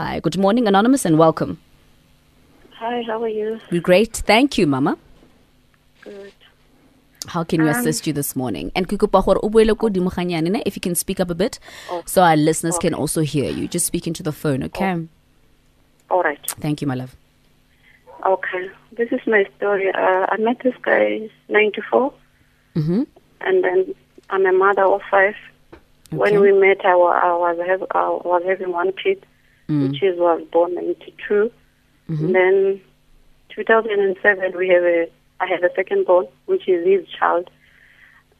Hi, good morning, Anonymous, and welcome. Hi, how are you? We're great. Thank you, Mama. Good. How can we Um, assist you this morning? And kukupa gore o buele ko godimo ga nyane, ne, if you can speak up a bit Oh, so our listeners can also hear you. Just speak into the phone, okay? All right. Thank you, my love. Okay. This is my story. Uh, I met this guy 94, Mm-hmm. and then I'm a mother of five. Okay. When we met, I, was I was having one kid, Mm. which is was born 92. Mhm. Then 2007, we have a I have a second born, which is his child.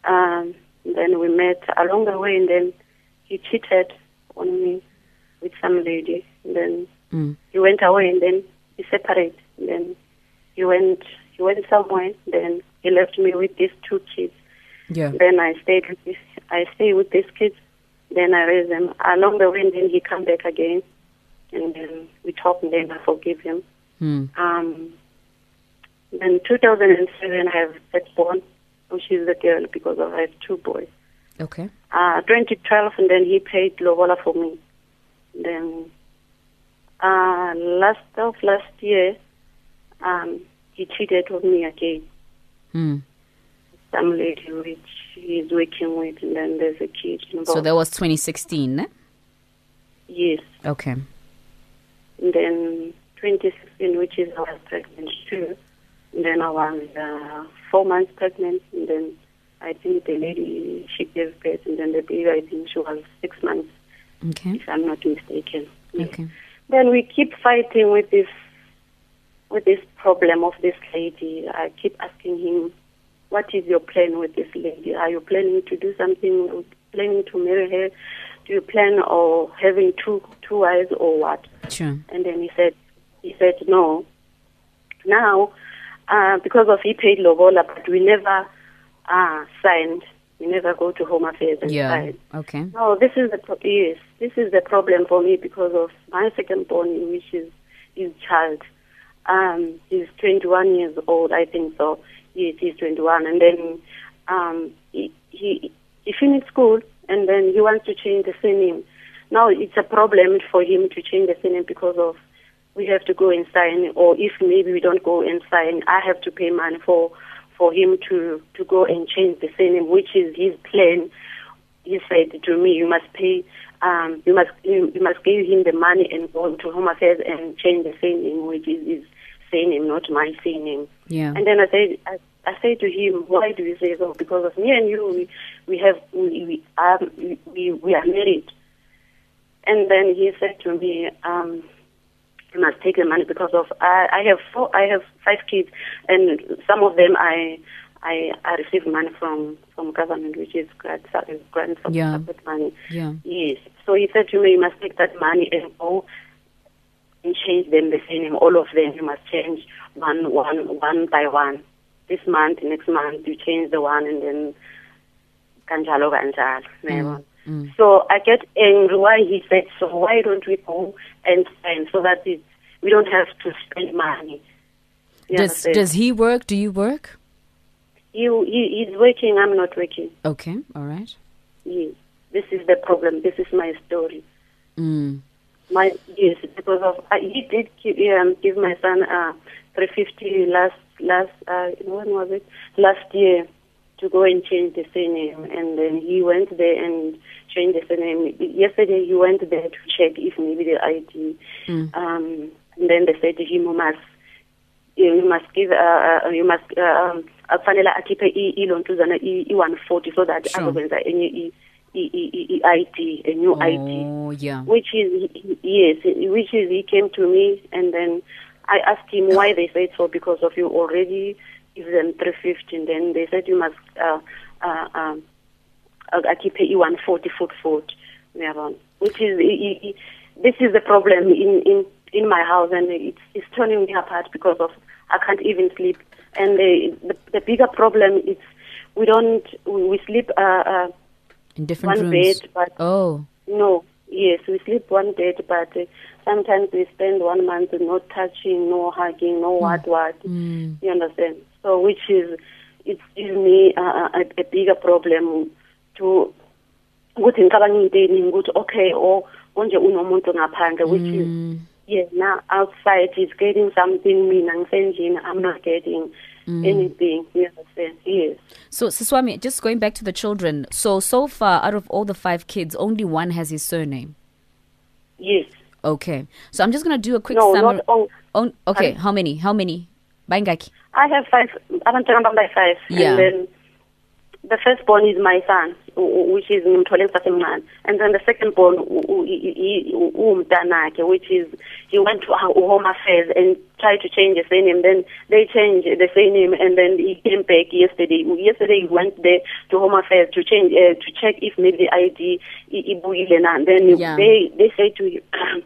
Um, then we met along the way, and then he cheated on me with some lady. And then Mm. he went away, and then he separated. And then he went he went somewhere. Then he left me with these two kids. Yeah. Then I stayed with this, I stay with these kids. Then I raise them along the way. And then he come back again, and then we talk. And then I forgive him. Mm. Um, then 2007, I have that born, which is a girl because I have two boys. Okay. Uh, 2012, and then he paid Lobola for me. Then uh, last of last year, um, he cheated on me again. Mm. Some lady which he's working with, and then there's a kid involved. So that was 2016, ne? yes. Okay. And then 2016, which is I was pregnant too. And then I was uh, four months pregnant, and then I think the lady she gave birth, and then the baby I think she was six months, Okay. if I'm not mistaken. Yes. Okay. Then we keep fighting with this with this problem of this lady. I keep asking him, "What is your plan with this lady? Are you planning to do something? Planning to marry her? Do you plan or having two two wives or what?" Sure. And then he said, he said no. Now, uh, because of he paid Lobola, but we never uh, signed. We never go to Home Affairs and Yeah. sign. Okay. No, this is the pro- yes, this is the problem for me because of my second born, which is his child. Um, he's 21 years old, I think so. Yes, he's 21, and then um, he, he he finished school, and then he wants to change the surname. Now it's a problem for him to change the surname because of we have to go and sign, or if maybe we don't go and sign, I have to pay money for for him to to go and change the surname, which is his plan he said to me, "You must pay. Um, you must you, you must give him the money and go to Home Affairs and change the surname, which is his surname, not my surname." Yeah. And then I said, I, I said to him, "Why do you say so? Because of me and you, we we have we we, um, we, we are married." And then he said to me, um, "You must take the money because of I, I have four, I have five kids, and some of them I." I, I receive money from, from government, which is grant, grant support Yeah. money. Yeah. Yes. So he said to me, you must take that money and go and change them the same. All of them, you must change one, one, one by one. This month, next month, you change the one, and then kanjalo kanjalo. Mm. So I get angry why he said so. Why don't we go and spend so that it, we don't have to spend money? You Does understand? Does he work? Do you work? you he, he's working, I'm not working. Okay. All right. Yes. This is the problem. This is my story. Mm. My yes, because of uh, he did give, um, give my son uh, three fifty last last uh, when was it last year to go and change the surname, and then he went there and changed the surname. Yesterday he went there to check if maybe the ID, Mm. um, and then they said to him, "You must you must give uh, uh, you must uh, um, akufanele akhiphe i- ilontuzana i-140 so that Sure. azokwenza enye i- i- i- i- i-ID a new ID Oh, yeah. which is yes, which is he came to me and then I asked him why they said so because of you already give them three fifty and then they said you must uh uh um akhiphe i one forty foot foot uyabona which is i- i- i- this is the problem in in in my house and it's it's turning me apart because of I can't even sleep and the the, the bigger problem is we don't we sleep uh, uh In different one rooms. bed but Oh. no, yes, we sleep one bed, but uh, sometimes we spend one month not touching, no hugging, no what what. Mm. You understand? So, which is it gives me uh, a, a bigger problem to ukuthi ngicabanga into ukuthi okay or konje unomuntu ngaphandle which is yena outside is getting something mina ngisendlini i'm not getting anything you understand yes So, Siswami, just going back to the children. So, so far, out of all the five kids, only one has his surname. yes Okay. So, I'm just going to do a quick no summary. not all On, okay, how many? How many? Bangaki. I have five, abantwana bami bayi-five. Yeah. And then the first born is my son, which is ngimthole ngisasemncane. And then the second born, u- u- i- i- u- uwumntanakhe, which is, he went to uh, Home Affairs and tried to change the surname. Then they changed the surname and then he came back yesterday. Yesterday he went there to Home Affairs to change, uh, to check if maybe the ID ibuyile na. And then Yeah. they, they say to you,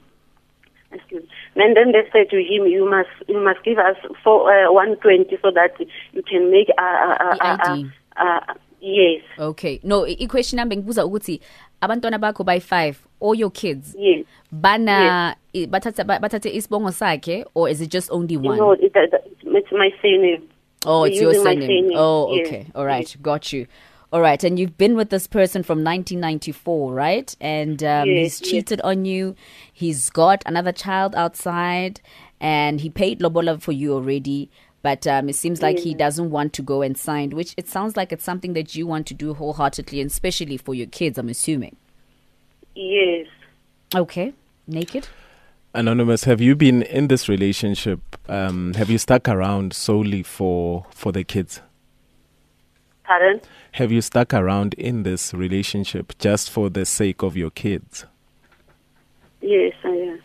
excuse me. And then they said to him, "You must, you must give us four, uh, one twenty, so that you can make a, a, a, a, I-ID. a, a yes, Okay. No, i-question number ngibuza ukuthi abantwana bakho by five, all your kids, yes. bana i- bathatha ba- bathathe isibongo sakhe or is it just only one? no it, it, it's my surname. Oh, it's your surname. Oh, yes, okay. All right. yes. Got you. All right. And you've been with this person from 1994, right? And um, Yes, he's yes. cheated on you. He's got another child outside and he paid Lobola for you already. But um, it seems like he doesn't want to go and sign, which it sounds like it's something that you want to do wholeheartedly, and especially for your kids, I'm assuming. Yes. Okay. Naked? Anonymous, have you been in this relationship? Um, have you stuck around solely for for the kids? Pardon? Have you stuck around in this relationship just for the sake of your kids? Yes, I am.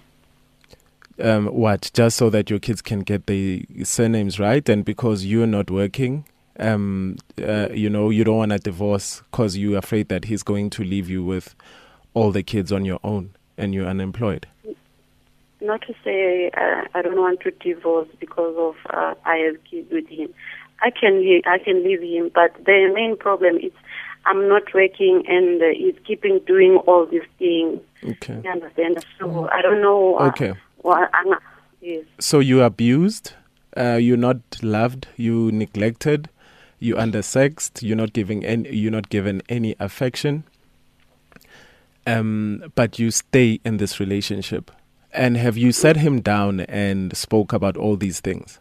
Um, what? Just so that your kids can get the surnames right, and because you're not working, um, uh, you know, you don't want to divorce because you're afraid that he's going to leave you with all the kids on your own, and you're unemployed. Not to say uh, I don't want to divorce because of uh, I have kids with him. I can leave, I can leave him, but the main problem is I'm not working and uh, he's keeping doing all these things. Okay. You understand? So I don't know. Uh, Okay. Well, I'm yes. So you abused, uh, you're not loved, you neglected, you undersexed, you're not giving any, you're not given any affection. Um, but you stay in this relationship. And have you sat him down and spoke about all these things?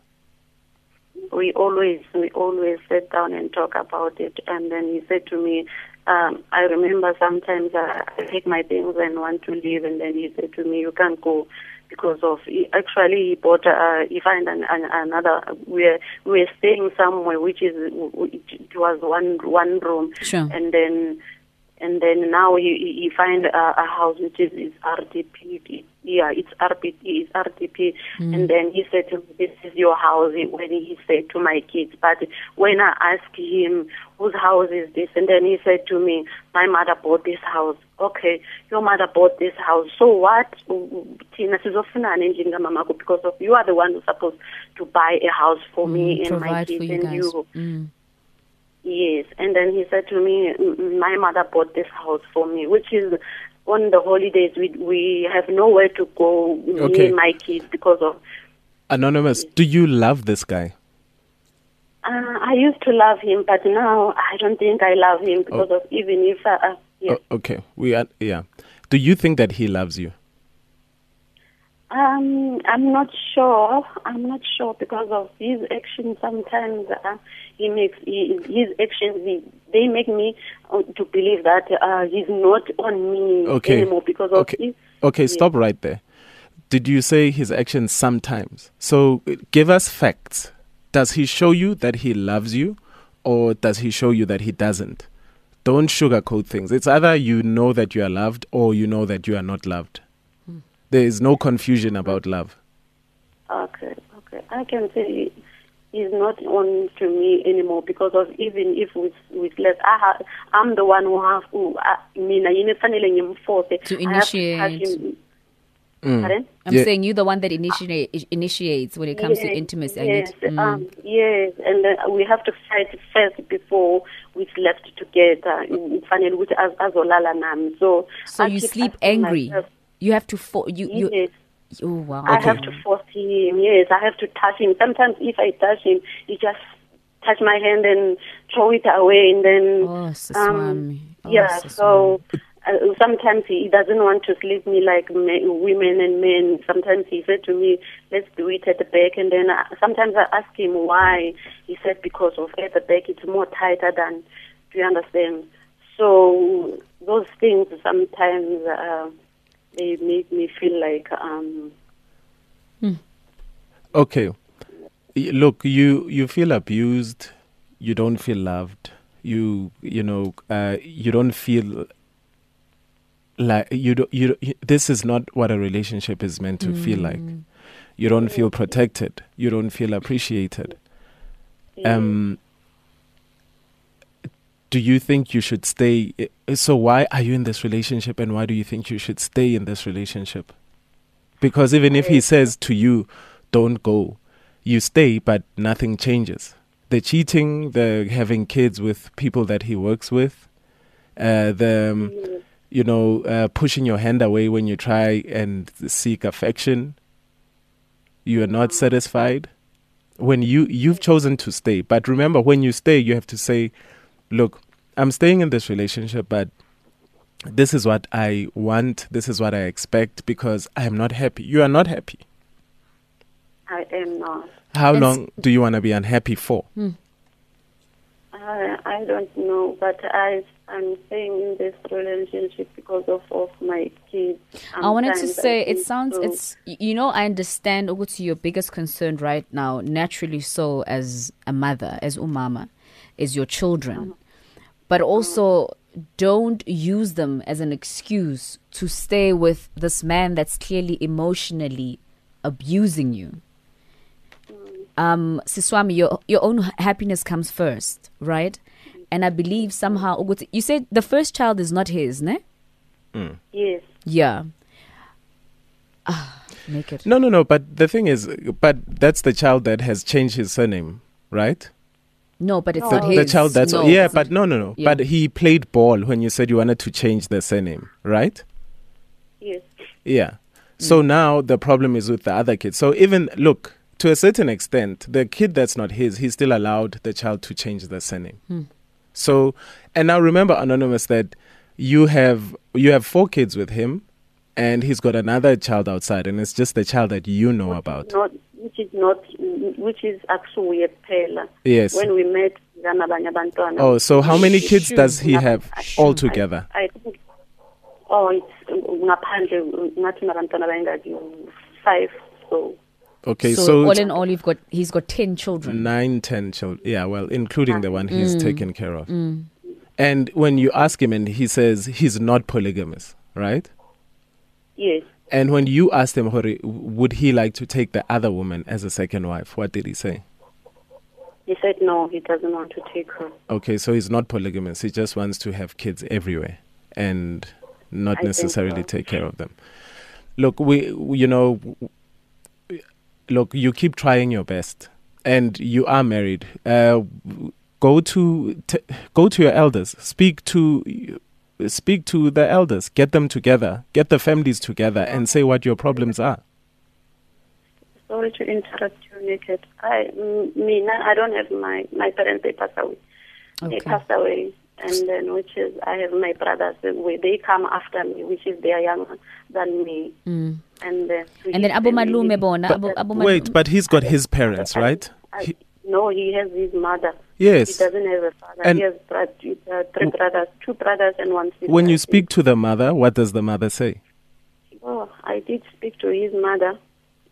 We always we always sit down and talk about it. And then he said to me um i remember sometimes uh, i take my things and want to leave. And then he said to me you can't go because of he, actually he bought uh he find an, an, another we're we're staying somewhere which is it was one one room. Sure. and then and then now you, he find a, a house which is is RDP. Yeah, it's RPT, it's RDP. And then he said to me, "This is your house." When he said to my kids, but when I asked him, "Whose house is this?" and then he said to me, "My mother bought this house." Okay, your mother bought this house. So what? Tina because of you are the one who's supposed to buy a house for me and my kids for you and guys. you. Mm. Yes, and then he said to me, "My mother bought this house for me, which is on the holidays we we have nowhere to go, me Okay. and my kids, because of." Anonymous, do you love this guy? Uh, I used to love him, but now I don't think I love him because of even if uh, uh, yes. Oh, okay, we are, yeah. Do you think that he loves you? Um, I'm not sure. I'm not sure because of his actions. Sometimes uh, he makes he, his actions. He, they make me uh, to believe that uh, he's not on me Okay. anymore because of okay. his. Okay, Yes. stop right there. Did you say his actions sometimes? So uh, give us facts. Does he show you that he loves you or does he show you that he doesn't? Don't sugarcoat things. It's either you know that you are loved or you know that you are not loved. There is no confusion about love. Okay, okay. I can say he's not on to me anymore because of even if with with less, I ha, I'm the one who have who I mina yini fanele ngimforce To for to initiate. Mm. I'm Yeah. saying you're the one that initiate, initiates when it comes to intimacy. and Yes, it- mm. um, yes, and uh, we have to fight first before we slept together. Fanele ukuthi as, azolala nami. So so I you sleep angry. myself, You have to for you you. Yes. Oh wow. I Okay. have to force him. Yes, I have to touch him. Sometimes if I touch him, he just touch my hand and throw it away, and then Oh, um. Oh, yeah. So uh, sometimes he doesn't want to sleep me like me, women and men. Sometimes he said to me, "Let's do it at the back," and then I, sometimes I ask him why. He said, "Because of at the back, it's more tighter than." Do you understand? So those things sometimes uh, they make me feel like um. Okay. Look, you you feel abused, you don't feel loved. You you know, uh, you don't feel like you do, you you- this is not what a relationship is meant to feel like. You don't feel protected. You don't feel appreciated. Um do you think you should stay so why are you in this relationship and why do you think you should stay in this relationship? Because even if he says to you, don't go, you stay, but nothing changes. The cheating, the having kids with people that he works with, uh, the, um, you know, uh, pushing your hand away when you try and seek affection. You are not satisfied. When you, you've chosen to stay, but remember, when you stay, you have to say, look, I'm staying in this relationship, but this is what I want, this is what I expect because I am not happy. You are not happy. I am not. How Yes. long do you want to be unhappy for? I I don't know, but I I'm staying in this relationship because of of my kids. I wanted to say it sounds so. it's you know I understand what's your biggest concern right now naturally so as a mother as umama is your children but also don't use them as an excuse to stay with this man that's clearly emotionally abusing you um siswami your your own happiness comes first right and i believe somehow you said the first child is not his ne yes. yeah ah make it No, no, no. But the thing is, but that's the child that has changed his surname, right? No, but it's The- not The his. child that's no, yeah, but no, no, no. Yeah. But he played ball when you said you wanted to change the surname, right? Yes. Yeah. Mm. So now the problem is with the other kid. So even look to a certain extent, the kid that's not his, he still allowed the child to change the surname. Hmm. So, and now remember, anonymous, that you have you have four kids with him, and he's got another child outside, and it's just the child that you know about. Not which is not which is actually a pela. Yes. When we met nabanye abantwana. Oh, so how many kids Shoo. does he have Shoo. altogether? I, I think oh it's ngaphandle ngathi nabantwana bayingaki five so Okay, so, so, all in all, you've got he's got ten children. nine, ten children. Yeah, well, including the one he's Mm. taken care of. And when you ask him, and he says he's not polygamous, right? yes. And when you asked him, Hori, would he like to take the other woman as a second wife? What did he say? He said no, he doesn't want to take her. Okay, so he's not polygamous. He just wants to have kids everywhere and not I necessarily so. take care of them. Look, we, you know, look, you keep trying your best, and you are married. Uh, go to t- go to your elders. Speak to speak to the elders. Get them together. Get the families together, and say what your problems are. Sorry to interrupt you, Naked. I, me, na- I don't have my, my parents, they passed away. Okay. They passed away. And then, which is, I have my brothers, they come after me, which is they are younger than me. Mm. And then, And then Abu Malume bona. Abu, Abu Malume- Wait, but he's got his parents, right? I, He- no, he has his mother. Yes. He doesn't have a father. And- he has uh, three brothers, two brothers and one sister. When you speak to the mother, what does the mother say? Oh, I did speak to his mother.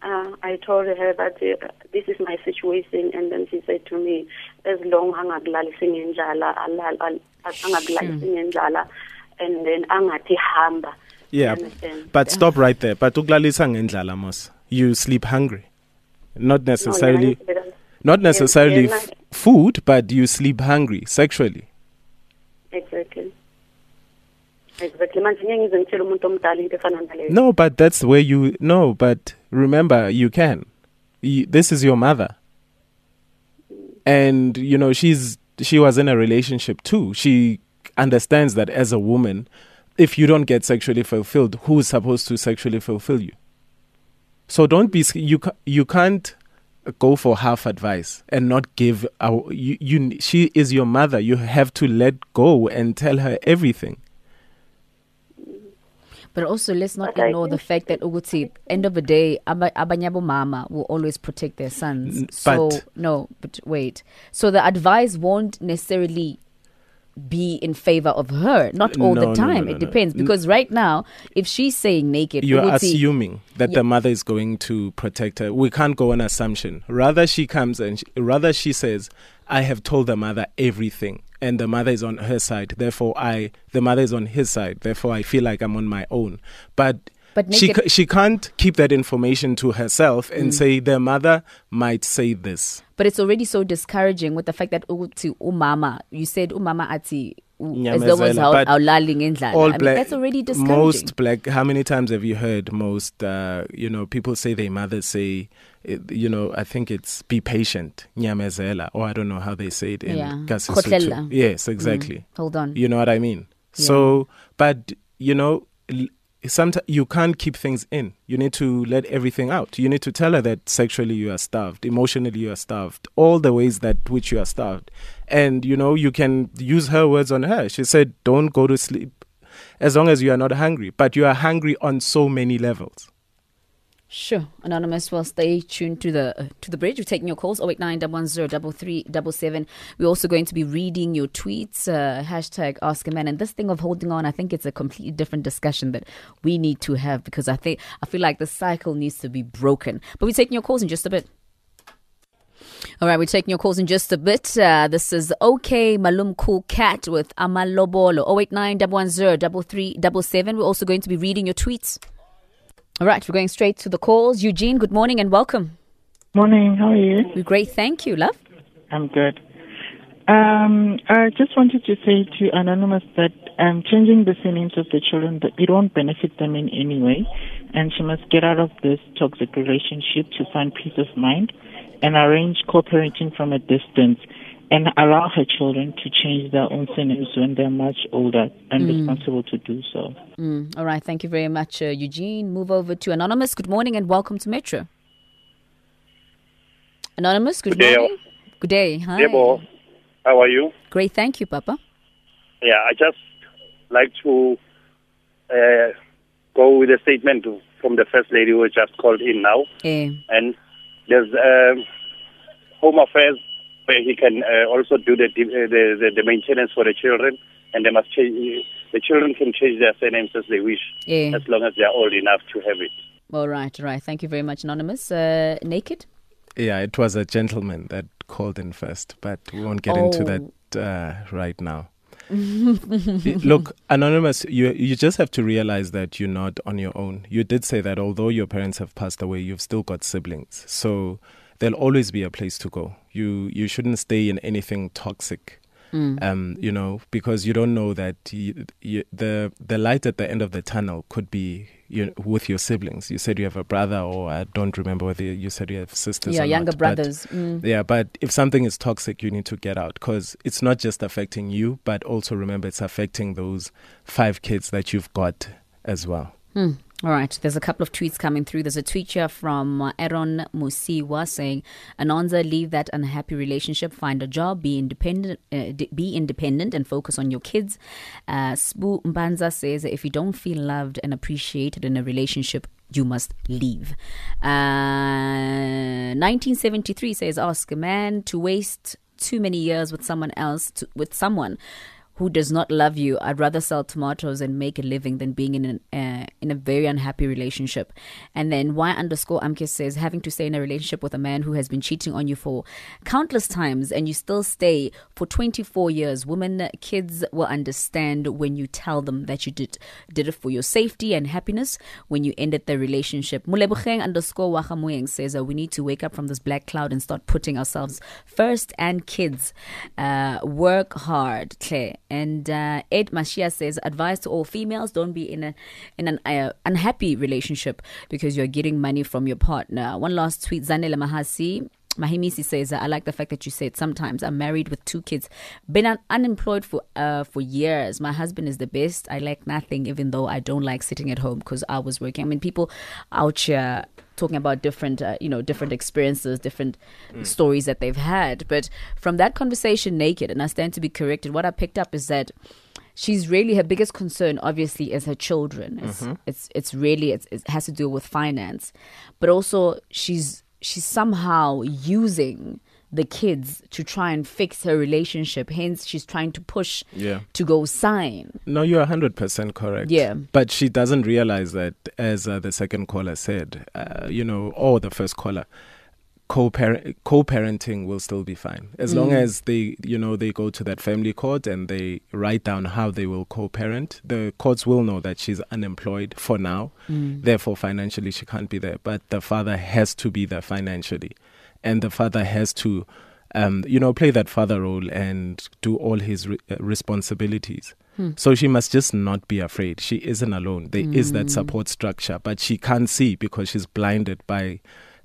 Uh, I told her that uh, this is my situation, and then she said to me, "As long angakulalisi ngendlala, alal- al- and then angathi hamba." Yeah, but stop right there. But uklalisa ngendlala mos. You sleep hungry. Not necessarily No, not necessarily food, but you sleep hungry sexually. exactly. Exactly. Manje ngeke ngize ngitshele umuntu omdala into efana naleyo. No, but that's where you no, but remember you can. You, this is your mother. Mm. And you know, she's she was in a relationship too. She understands that as a woman, if you don't get sexually fulfilled, who's supposed to sexually fulfill you? So don't be you ca- you can't go for half advice and not give our you, you she is your mother. You have to let go and tell her everything. But also, let's not But I ignore the fact that Uguti, end of the day, aba- abanyabo mama will always protect their sons. N- So no, but wait. So the advice won't necessarily be in favor of her. Not all No, the time. no, it no, no. depends because right now, if she's saying naked, You're assuming that Yeah. the mother is going to protect her. We can't go on assumption. Rather, she comes and sh rather she says, "I have told the mother everything, and the mother is on her side. Therefore, I the mother is on his side. Therefore, I feel like I'm on my own." But But she ca- she can't keep that information to herself Mm. and say their mother might say this. But it's already so discouraging with the fact that uthi umama, you said umama ati as long as Nyamezela, how but awulali ngendlala. all I mean, black that's already discouraging. most black how many times have you heard most uh, you know people say their mothers say eh, you know i think it's be patient nyamezela or i don't know how they say it in Yeah. Yes exactly Hold on. you know what i mean so but you know sometimes you can't keep things in. You need to let everything out. You need to tell her that sexually you are starved emotionally you are starved all the ways that which you are starved. And you know you can use her words on her. She said don't go to sleep as long as you are not hungry. But you are hungry on so many levels Sure, anonymous. Well, stay tuned to the uh, to the bridge. We're taking your calls. Oh eight nine double one zero double three double seven. We're also going to be reading your tweets. Uh, hashtag Ask a Man. And this thing of holding on, I think it's a completely different discussion that we need to have because I think I feel like the cycle needs to be broken. But we're taking your calls in just a bit. All right, we're taking your calls in just a bit. Uh, this is OK Malum Cool Cat with Amalobolo. 089 110 We're also going to be reading your tweets. All right, we're going straight to the calls. Eugene, good morning and welcome. Morning, how are you? We're great, thank you, love. I'm good. Um, I just wanted to say to Anonymous that um, changing the surnames of the children, that it won't benefit them in any way, and she must get out of this toxic relationship to find peace of mind and arrange co-parenting from a distance and allow her children to change their own surnames when they're much older and responsible to do so. Mm, all right, thank you very much, uh, Eugene. Move over to Anonymous. Good morning and welcome to Metro. Anonymous, good, Good day, morning. Good day. Hi. Debo, how are you? Great, thank you, Papa. Yeah, I just like to uh, go with a statement from the first lady who just called in now. Eh, And there's um, home affairs where he can uh, also do the, uh, the, the the maintenance for the children, and they must change. The children can change their surnames as they wish, eh. as long as they are old enough to have it. All right, all right. Thank you very much, Anonymous. Uh, naked? yeah it was a gentleman that called in first but we won't get into Oh. that uh, right now Look, anonymous, you you just have to realize that you're not on your own. You did say that although your parents have passed away, you've still got siblings. So there'll always be a place to go. You you shouldn't stay in anything toxic. Um, you know, because you don't know that you, you, the the light at the end of the tunnel could be you with your siblings. You said you have a brother, or I don't remember whether you said you have sisters. yeah, or younger not, but- brothers. Mm. yeah, but if something is toxic, you need to get out because it's not just affecting you, but also remember it's affecting those five kids that you've got as well. Hmm. All right. There's a couple of tweets coming through. There's a tweet here from uh, Aaron Musiwa saying, "Anonza, leave that unhappy relationship, find a job, be independent, uh, d- be independent, and focus on your kids." Uh, Mbanza says, "If you don't feel loved and appreciated in a relationship." You must leave. Uh, 1973 says, "Ask a man to waste too many years with someone else, to, with someone who does not love you, I'd rather sell tomatoes and make a living than being in an, uh, in a very unhappy relationship. And then Y underscore Amkis says having to stay in a relationship with a man who has been cheating on you for countless times and you still stay for 24 years. Women, kids will understand when you tell them that you did did it for your safety and happiness when you ended the relationship. Mulebucheng underscore Wahamueng says uh, we need to wake up from this black cloud and start putting ourselves first and kids. Uh, work hard, Claire. And uh, Ed Mashia says, advice to all females: don't be in a in an uh, unhappy relationship because you're getting money from your partner. One last tweet: Zanele Mahasi. Mahimisi says, I like the fact that you said sometimes I'm married with two kids, been un- unemployed for uh, for years. My husband is the best. I like nothing, even though I don't like sitting at home because I was working. I mean, people out here talking about different, uh, you know, different experiences, different stories that they've had. But from that conversation, naked, and I stand to be corrected, what I picked up is that she's really her biggest concern obviously is her children it's Mm-hmm. it's, it's really it's, it has to do with finance but also she's she's somehow using the kids to try and fix her relationship. Hence she's trying to push Yeah. to go sign. No, you're 100% correct. Yeah. But she doesn't realize that, as uh, the second caller said, uh, you know, or the first caller, co-parent, co-parenting will still be fine. As long as they you know they go to that family court and they write down how they will co-parent the courts will know that she's unemployed for now. Therefore financially she can't be there. But the father has to be there financially and the father has to um, you know play that father role and do all his re- uh, responsibilities. So she must just not be afraid. She isn't alone. There is that support structure but she can't see because she's blinded by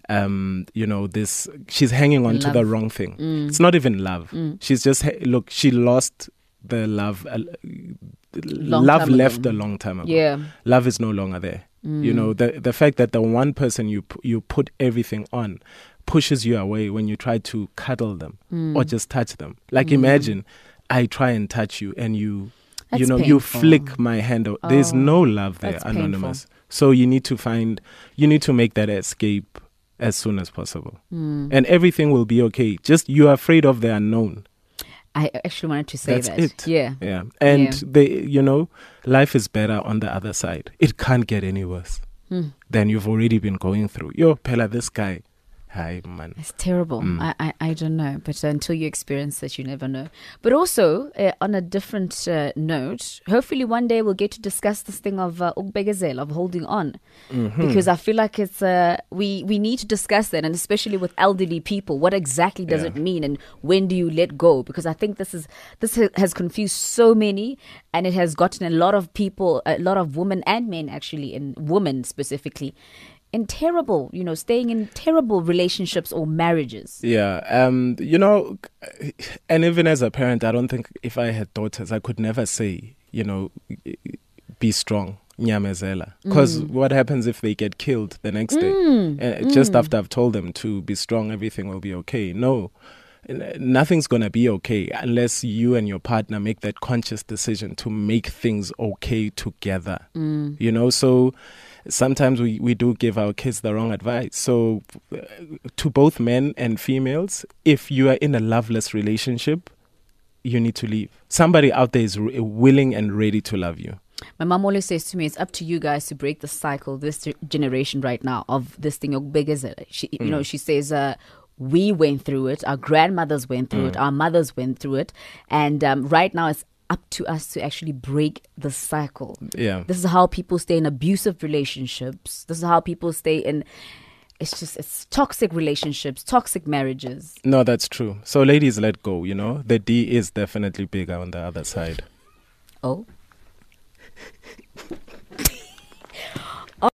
um you know this she's hanging on to the wrong thing. It's not even love. She's just look she lost the love uh, love left ago. a long time ago. Yeah. love is no longer there. You know the the fact that the one person you you put everything on pushes you away when you try to cuddle them or just touch them. Like imagine i try and touch you and you you That's know you flick my hand out. there's Oh, no love there anonymous. So you need to find you need to make that escape as soon as possible. Hmm. and everything will be okay. Just you're afraid of the unknown. I actually wanted to say that's that. it. Yeah. Yeah. And Yeah. they you know life is better on the other side. It can't get any worse Hmm. than you've already been going through. Yo pella this guy hi man It's terrible. Mm. I, I I don't know, but until you experience it, you never know. But also, uh, on a different uh, note, hopefully one day we'll get to discuss this thing of uh, of holding on, Mm-hmm. because I feel like it's uh, we we need to discuss that, and especially with elderly people, what exactly does Yeah. it mean, and when do you let go? Because I think this is this has confused so many, and it has gotten a lot of people, a lot of women and men actually, and women specifically. In terrible, you know, staying in terrible relationships or marriages. Yeah, um, you know, and even as a parent, I don't think if I had daughters, I could never say, you know, be strong, nyamezela. Because what happens if they get killed the next day? Uh, just after I've told them to be strong, everything will be okay. No, nothing's gonna be okay unless you and your partner make that conscious decision to make things okay together. You know, so sometimes we, we do give our kids the wrong advice. So, uh, to both men and females, if you are in a loveless relationship, you need to leave. Somebody out there is re- willing and ready to love you. My mom always says to me, "It's up to you guys to break the cycle. This generation right now of this thing of big as it. She, you know, she says, uh, "We went through it. Our grandmothers went through it. Our mothers went through it, and um, right now it's up to us to actually break the cycle. Yeah. This is how people stay in abusive relationships. This is how people stay in it's just it's toxic relationships, toxic marriages. No, that's true. So ladies let go, you know. The D is definitely bigger on the other side. Oh.